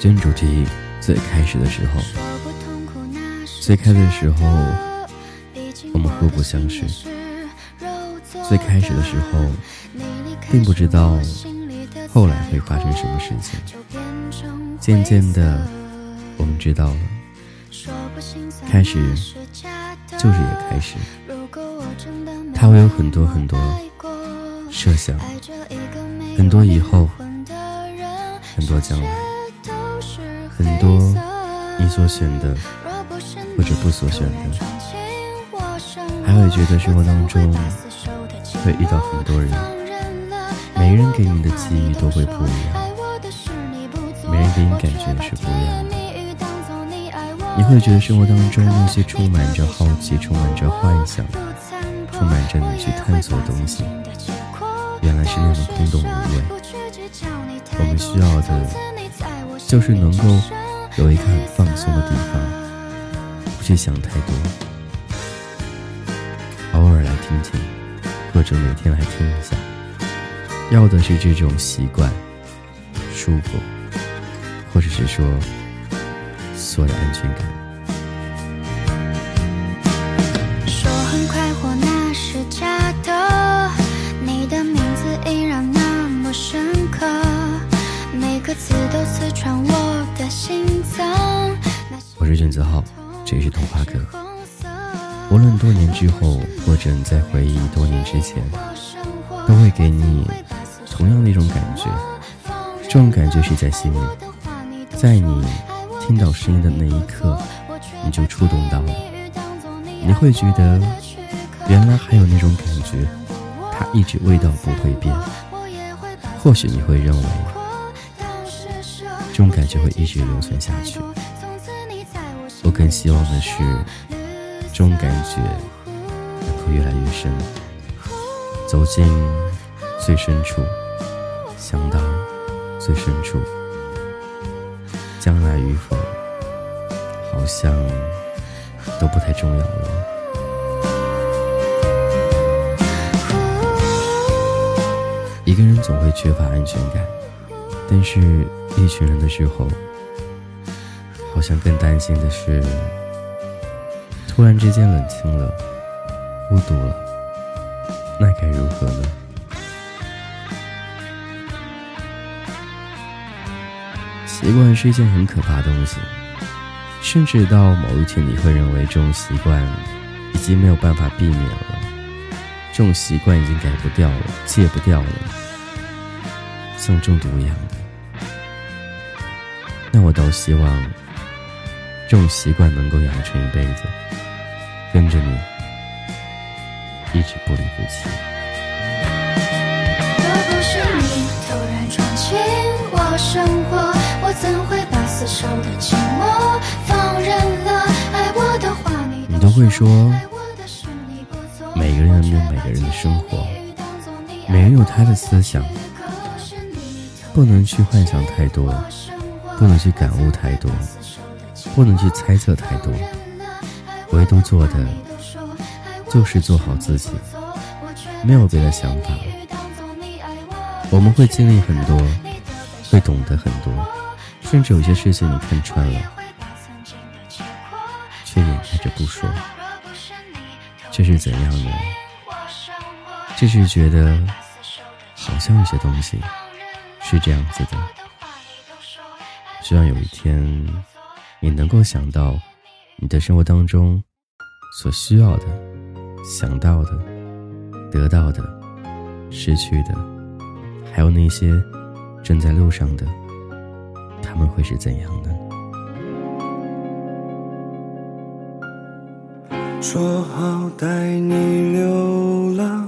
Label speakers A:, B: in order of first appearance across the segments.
A: 今天主题最开始的时候，最开始的时候，我们互不相识。最开始的时候，并不知道后来会发生什么事情。渐渐的，我们知道了，开始就是也开始。他会有很多很多设想，很多以后，很多将来。很多你所选的，或者不所选的，还会觉得生活当中会遇到很多人，每个人给你的机遇都会不一样，每人给你感觉是不一样的。你会觉得生活当中那些充满着好奇、充满着幻想、充满着你去探索的东西，原来是那么空洞无味。我们需要的。就是能够有一个很放松的地方，不去想太多，偶尔来听听，或者每天来听一下，要的是这种习惯、舒服，或者是说所有的安全感。我是卷子浩，这是童话哥。无论多年之后，或者你在回忆多年之前，都会给你同样的一种感觉。这种感觉是在心里，在你听到声音的那一刻，你就触动到了。你会觉得，原来还有那种感觉，它一直味道不会变。或许你会认为。这种感觉会一直留存下去。更希望的是，这种感觉能够越来越深，走进最深处，想到最深处。将来与否，好像都不太重要了。一个人总会缺乏安全感，但是。一群人的时候，好像更担心的是，突然之间冷清了，孤独了，那该如何呢？习惯是一件很可怕的东西，甚至到某一天，你会认为这种习惯已经没有办法避免了，这种习惯已经改不掉了，戒不掉了，像中毒一样的。那我倒希望，这种习惯能够养成一辈子，跟着你，一直不离不弃。
B: 若不是你突然闯进我生活，我怎会把死守的寂寞放任了？爱我的话你
A: 你都会说，每个人有每个人的生活，每人有他的思想，不能去幻想太多。不能去感悟太多，不能去猜测太多，唯独做的就是做好自己，没有别的想法。我们会经历很多，会懂得很多，甚至有些事情你看穿了，却掩盖着不说，这是怎样呢？这是觉得好像有些东西是这样子的。希望有一天，你能够想到，你的生活当中所需要的、想到的、得到的、失去的，还有那些正在路上的，他们会是怎样的？
C: 说好带你流浪，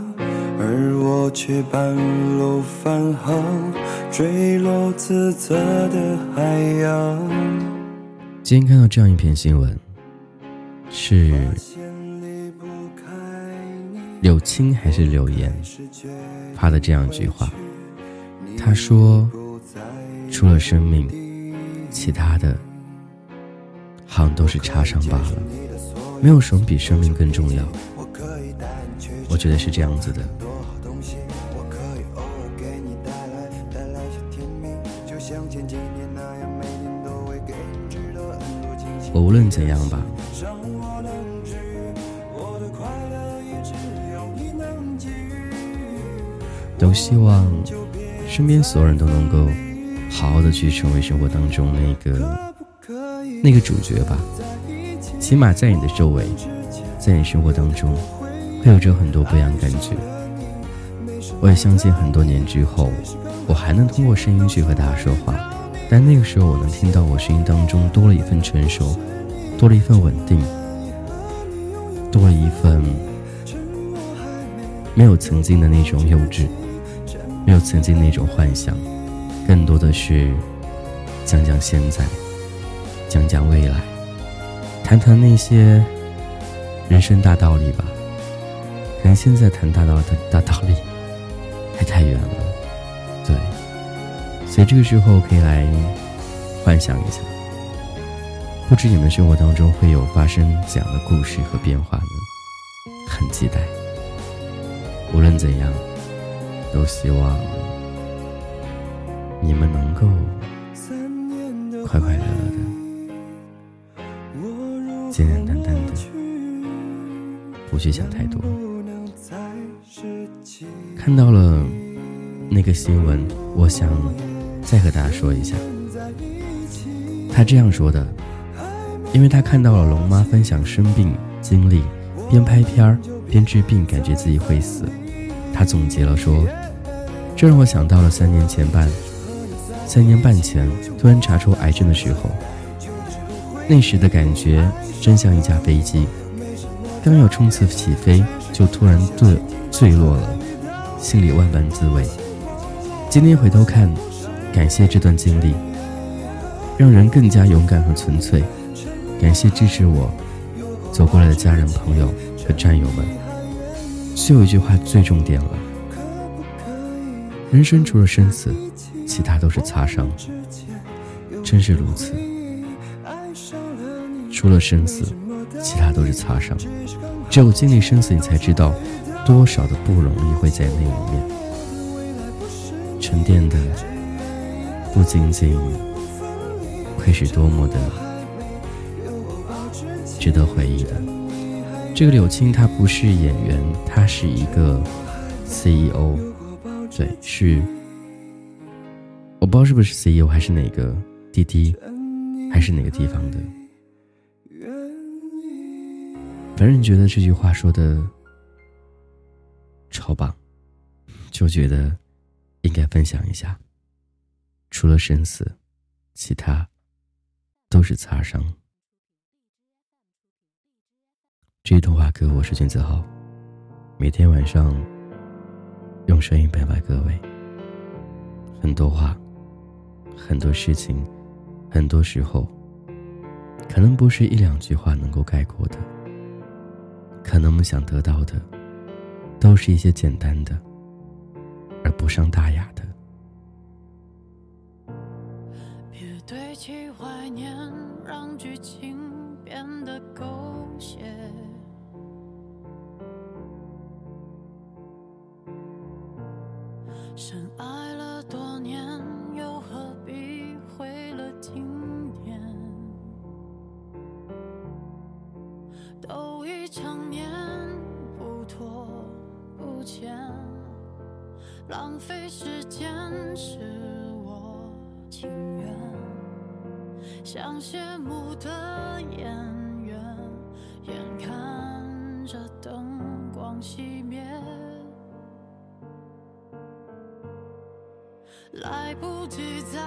C: 而我却半路返航。坠落自责的海洋。
A: 今天看到这样一篇新闻，是柳青还是柳岩发的这样一句话？他说：“除了生命，其他的好像都是插上罢了，没有什么比生命更重要。”我觉得是这样子的。我无论怎样吧，都希望身边所有人都能够好好的去成为生活当中那个那个主角吧。起码在你的周围，在你生活当中，会有着很多不一样的感觉。我也相信很多年之后，我还能通过声音去和大家说话。但那个时候，我能听到我声音当中多了一份成熟，多了一份稳定，多了一份没有曾经的那种幼稚，没有曾经那种幻想，更多的是讲讲现在，讲讲未来，谈谈那些人生大道理吧。可能现在谈大道的大道理还太远了。所以这个时候可以来幻想一下，不知你们生活当中会有发生怎样的故事和变化呢？很期待。无论怎样，都希望你们能够快快乐乐的，简简单单的，不去想太多。看到了那个新闻，我想。再和大家说一下，他这样说的，因为他看到了龙妈分享生病经历，边拍片儿边治病，感觉自己会死。他总结了说，这让我想到了三年前半，三年半前突然查出癌症的时候，那时的感觉真像一架飞机，刚要冲刺起飞，就突然坠坠落了，心里万般滋味。今天回头看。感谢这段经历，让人更加勇敢和纯粹。感谢支持我走过来的家人、朋友和战友们。最后一句话最重点了：人生除了生死，其他都是擦伤。真是如此，除了生死，其他都是擦伤。只有经历生死，你才知道多少的不容易会在那里面沉淀的。不仅仅会是多么的值得回忆的。这个柳青他不是演员，他是一个 CEO，对，是我不知道是不是 CEO 还是哪个滴滴，还是哪个地方的。反正觉得这句话说的超棒，就觉得应该分享一下。除了生死，其他都是擦伤。这一段话歌，我是君子豪，每天晚上用声音陪伴各位。很多话，很多事情，很多时候，可能不是一两句话能够概括的。可能我们想得到的，都是一些简单的，而不伤大雅的。
D: 堆砌怀念，让剧情变得狗血。深爱了多年，又何必毁了经典？都已成年，不拖不欠，浪费时间是我情愿。像谢幕的演员，眼看着灯光熄灭，来不及再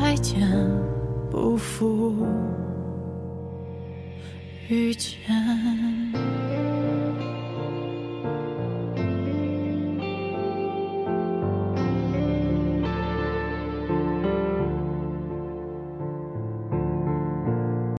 D: 再见，不负遇见。